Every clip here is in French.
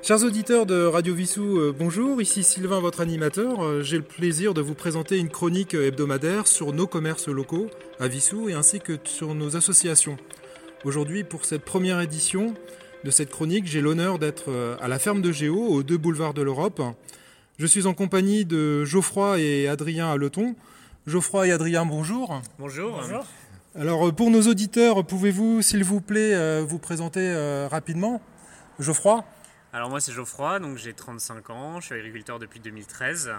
Chers auditeurs de Radio Vissou, euh, bonjour, ici Sylvain, votre animateur. Euh, J'ai le plaisir de vous présenter une chronique hebdomadaire sur nos commerces locaux à Vissou et ainsi que sur nos associations. Aujourd'hui, pour cette première édition de cette chronique, j'ai l'honneur d'être euh, à la ferme de Géo, aux deux boulevards de l'Europe. Je suis en compagnie de Geoffroy et Adrien Aleton. Geoffroy et Adrien, bonjour. Bonjour. Alors, pour nos auditeurs, pouvez-vous, s'il vous plaît, vous présenter rapidement? Geoffroy? Alors moi c'est Geoffroy, donc j'ai 35 ans, je suis agriculteur depuis 2013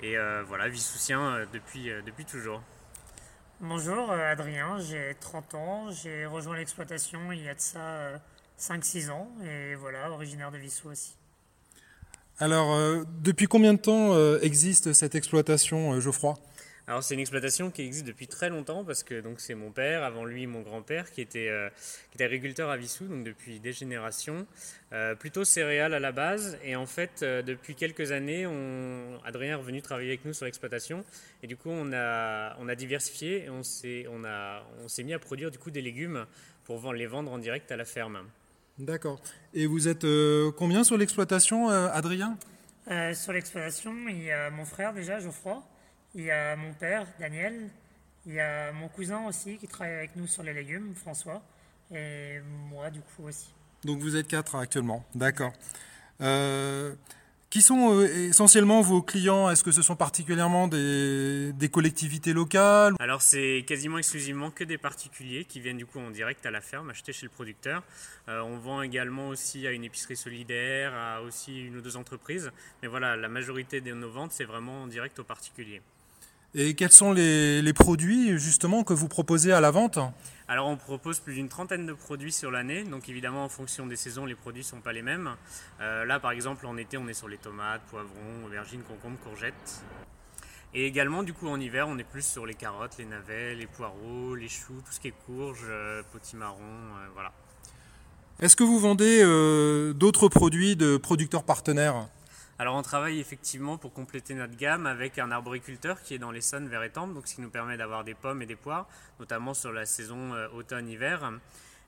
et euh, voilà, vie-soutien euh, depuis, euh, depuis toujours. Bonjour Adrien, j'ai 30 ans, j'ai rejoint l'exploitation il y a de ça 5-6 ans et voilà, originaire de Vissou aussi. Alors depuis combien de temps existe cette exploitation Geoffroy? Alors c'est une exploitation qui existe depuis très longtemps parce que donc c'est mon père, avant lui mon grand-père qui était, euh, qui était agriculteur à Vissou, donc depuis des générations, euh, plutôt céréales à la base. Et en fait euh, depuis quelques années, on, Adrien est revenu travailler avec nous sur l'exploitation et du coup on a, on a diversifié et on s'est, on a, on s'est mis à produire du coup des légumes pour les vendre en direct à la ferme. D'accord. Et vous êtes combien sur l'exploitation, Adrien? Sur l'exploitation, il y a mon frère déjà, Geoffroy. Il y a mon père, Daniel. Il y a mon cousin aussi qui travaille avec nous sur les légumes, François. Et moi, du coup, aussi. Donc vous êtes quatre actuellement. D'accord. Euh, qui sont euh, essentiellement vos clients? Est-ce que ce sont particulièrement des, collectivités locales? Alors c'est quasiment exclusivement que des particuliers qui viennent du coup en direct à la ferme acheter chez le producteur. Euh, on vend également aussi à une épicerie solidaire, à aussi une ou deux entreprises. Mais voilà, la majorité de nos ventes c'est vraiment en direct aux particuliers. Et quels sont les, produits justement que vous proposez à la vente? Alors on propose plus d'une trentaine de produits sur l'année, donc évidemment en fonction des saisons les produits ne sont pas les mêmes. Euh, là par exemple en été on est sur les tomates, poivrons, aubergines, concombres, courgettes. Et également du coup en hiver on est plus sur les carottes, les navets, les poireaux, les choux, tout ce qui est courge, euh, potimarron, euh, voilà. Est-ce que vous vendez d'autres produits de producteurs partenaires? Alors on travaille effectivement pour compléter notre gamme avec un arboriculteur qui est dans l'Essonne vers Étampes, donc ce qui nous permet d'avoir des pommes et des poires, notamment sur la saison euh, automne-hiver.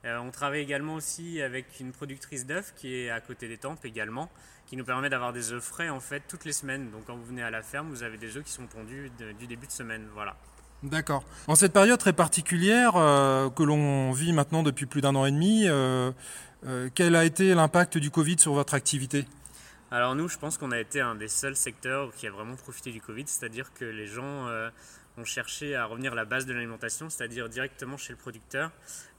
Euh, on travaille également aussi avec une productrice d'œufs qui est à côté des tempes également, qui nous permet d'avoir des œufs frais en fait toutes les semaines. Donc quand vous venez à la ferme, vous avez des œufs qui sont pondus du début de semaine. Voilà. D'accord. En cette période très particulière euh, que l'on vit maintenant depuis plus d'un an et demi, quel a été l'impact du Covid sur votre activité? Alors nous, je pense qu'on a été un des seuls secteurs qui a vraiment profité du Covid, c'est-à-dire que les gens euh, ont cherché à revenir à la base de l'alimentation, c'est-à-dire directement chez le producteur,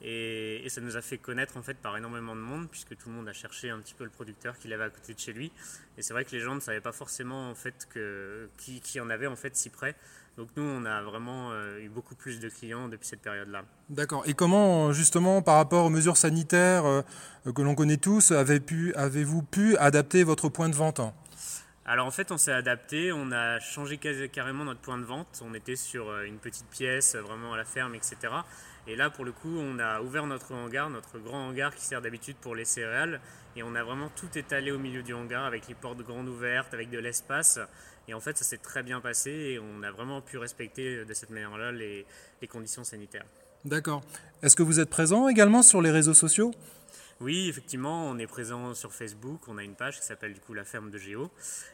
et, ça nous a fait connaître en fait par énormément de monde, puisque tout le monde a cherché un petit peu le producteur qu'il avait à côté de chez lui. Et c'est vrai que les gens ne savaient pas forcément en fait que qui, qui en avait en fait si près. Donc nous, on a vraiment euh, eu beaucoup plus de clients depuis cette période-là. D'accord. Et comment, justement, par rapport aux mesures sanitaires euh, que l'on connaît tous, avez-vous pu adapter votre point de vente? Alors en fait, on s'est adapté, on a changé carrément notre point de vente. On était sur euh, une petite pièce, vraiment à la ferme, etc. Et là, pour le coup, on a ouvert notre hangar, notre grand hangar qui sert d'habitude pour les céréales. Et on a vraiment tout étalé au milieu du hangar avec les portes grandes ouvertes, avec de l'espace. Et en fait, ça s'est très bien passé et on a vraiment pu respecter de cette manière-là les, conditions sanitaires. D'accord. Est-ce que vous êtes présent également sur les réseaux sociaux? Oui, effectivement, on est présent sur Facebook, on a une page qui s'appelle du coup La Ferme de Géo.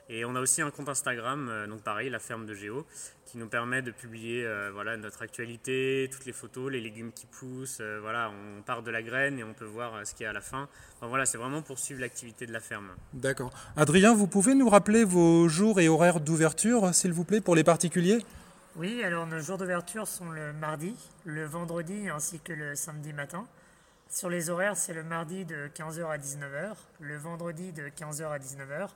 Et on a aussi un compte Instagram, euh, donc pareil, La Ferme de Géo, qui nous permet de publier euh, voilà, notre actualité, toutes les photos, les légumes qui poussent. Euh, voilà, on part de la graine et on peut voir ce qu'il y a à la fin. voilà, c'est vraiment pour suivre l'activité de la ferme. D'accord. Adrien, vous pouvez nous rappeler vos jours et horaires d'ouverture, s'il vous plaît, pour les particuliers? Oui, alors nos jours d'ouverture sont le mardi, le vendredi ainsi que le samedi matin. Sur les horaires, c'est le mardi de 15h à 19h, le vendredi de 15h à 19h,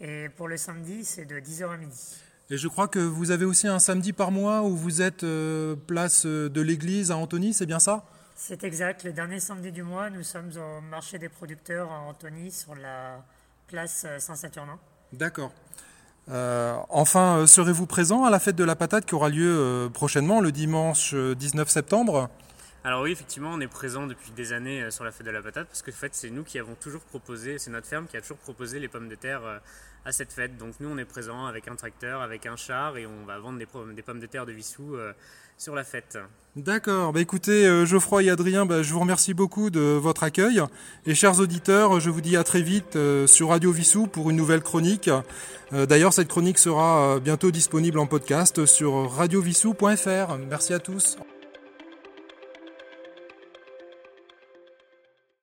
et pour le samedi, c'est de 10h à midi. Et je crois que vous avez aussi un samedi par mois où vous êtes euh, place de l'église à Antony, c'est bien ça? C'est exact. Le dernier samedi du mois, nous sommes au marché des producteurs à Antony sur la place Saint-Saturnin. D'accord. Euh, enfin, euh, serez-vous présent à la fête de la patate qui aura lieu prochainement, le dimanche 19 septembre? Alors oui, effectivement, on est présent depuis des années euh, sur la fête de la patate parce que en fait, c'est nous qui avons toujours proposé, c'est notre ferme qui a toujours proposé les pommes de terre euh, à cette fête. Donc nous, on est présent avec un tracteur, avec un char et on va vendre des, pommes de terre de Vissou euh, sur la fête. D'accord. Bah écoutez, Geoffroy et Adrien, bah, je vous remercie beaucoup de votre accueil. Et chers auditeurs, je vous dis à très vite sur Radio Vissou pour une nouvelle chronique. D'ailleurs, cette chronique sera bientôt disponible en podcast sur radiovissou.fr. Merci à tous.